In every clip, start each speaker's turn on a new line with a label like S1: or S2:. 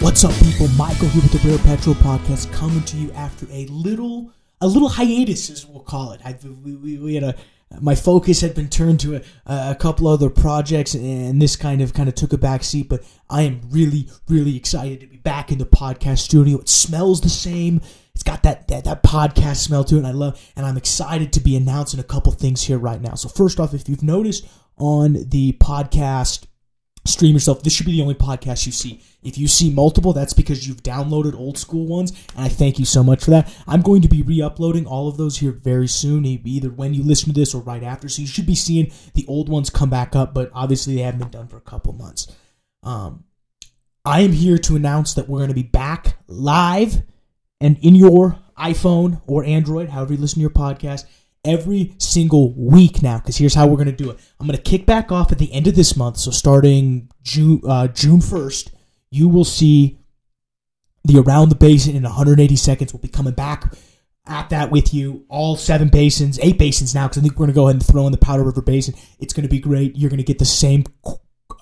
S1: What's up, people? Michael here with the Rare Petro Podcast, coming to you after a little, a little hiatus, as we'll call it. I, we, we, had a, my focus had been turned to a, a couple other projects, and this kind of kind of took a back seat. But I am really, really excited to be back in the podcast studio. It smells the same. It's got that, that that podcast smell to it, and I love. And I'm excited to be announcing a couple things here right now. So first off, if you've noticed on the podcast stream yourself. This should be the only podcast you see. If you see multiple, that's because you've downloaded old school ones, and I thank you so much for that. I'm going to be re uploading all of those here very soon, either when you listen to this or right after. So you should be seeing the old ones come back up, but obviously they haven't been done for a couple months. Um, I am here to announce that we're going to be back live and in your iPhone or Android, however you listen to your podcast, every single week now because here's how we're going to do it. I'm going to kick back off at the end of this month so starting june uh, june 1st you will see the around the basin in 180 seconds. We'll be coming back at that with you all seven basins eight basins now because i think we're going to go ahead and throw in the powder river basin. It's going to be great. You're going to get the same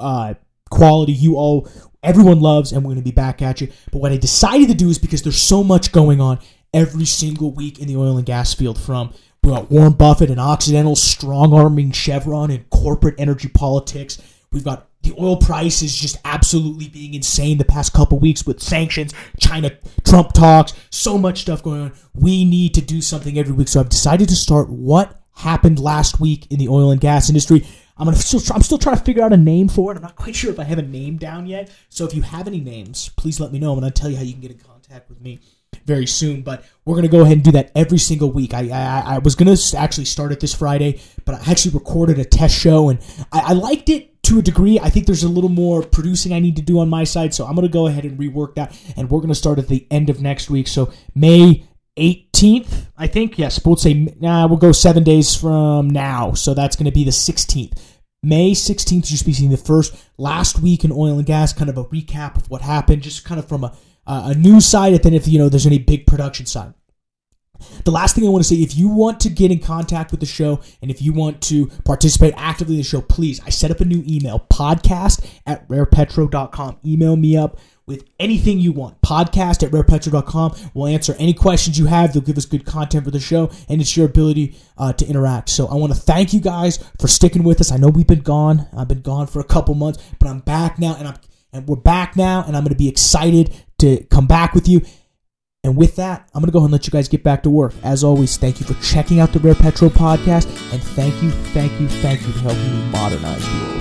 S1: uh, quality you all everyone loves and we're going to be back at you. But what i decided to do is because there's so much going on every single week in the oil and gas field from we got Warren Buffett and Occidental strong arming Chevron and corporate energy politics. We've got the oil price is just absolutely being insane the past couple weeks with sanctions, China, Trump talks, so much stuff going on. We need to do something every week. So I've decided to start what happened last week in the oil and gas industry. I'm still I'm still trying to figure out a name for it. I'm not quite sure if I have a name down yet. So if you have any names, please let me know. I'm gonna tell you how you can get in contact with me very soon. But we're gonna go ahead and do that every single week. I I, I was gonna actually start it this Friday, but I actually recorded a test show and I, I liked it to a degree. I think there's a little more producing I need to do on my side, so I'm gonna go ahead and rework that, and we're gonna start at the end of next week. So May 18th, I think. Yes, we'll say nah, we'll go seven days from now. So that's going to be the 16th. May 16th, just be seeing the first last week in oil and gas, kind of a recap of what happened, just kind of from a a news side, and then if you know there's any big production side. The last thing I want to say, if you want to get in contact with the show and if you want to participate actively in the show, please, I set up a new email, podcast at rarepetro.com. Email me up with anything you want. Podcast at rarepetro.com. We'll answer any questions you have. They'll give us good content for the show, and it's your ability uh, to interact. So I want to thank you guys for sticking with us. I know we've been gone. I've been gone for a couple months, but I'm back now, and I'm and we're back now, and I'm going to be excited to come back with you. And with that, I'm going to go ahead and let you guys get back to work. As always, thank you for checking out the Rare Petro podcast. And thank you, thank you, thank you for helping me modernize the field.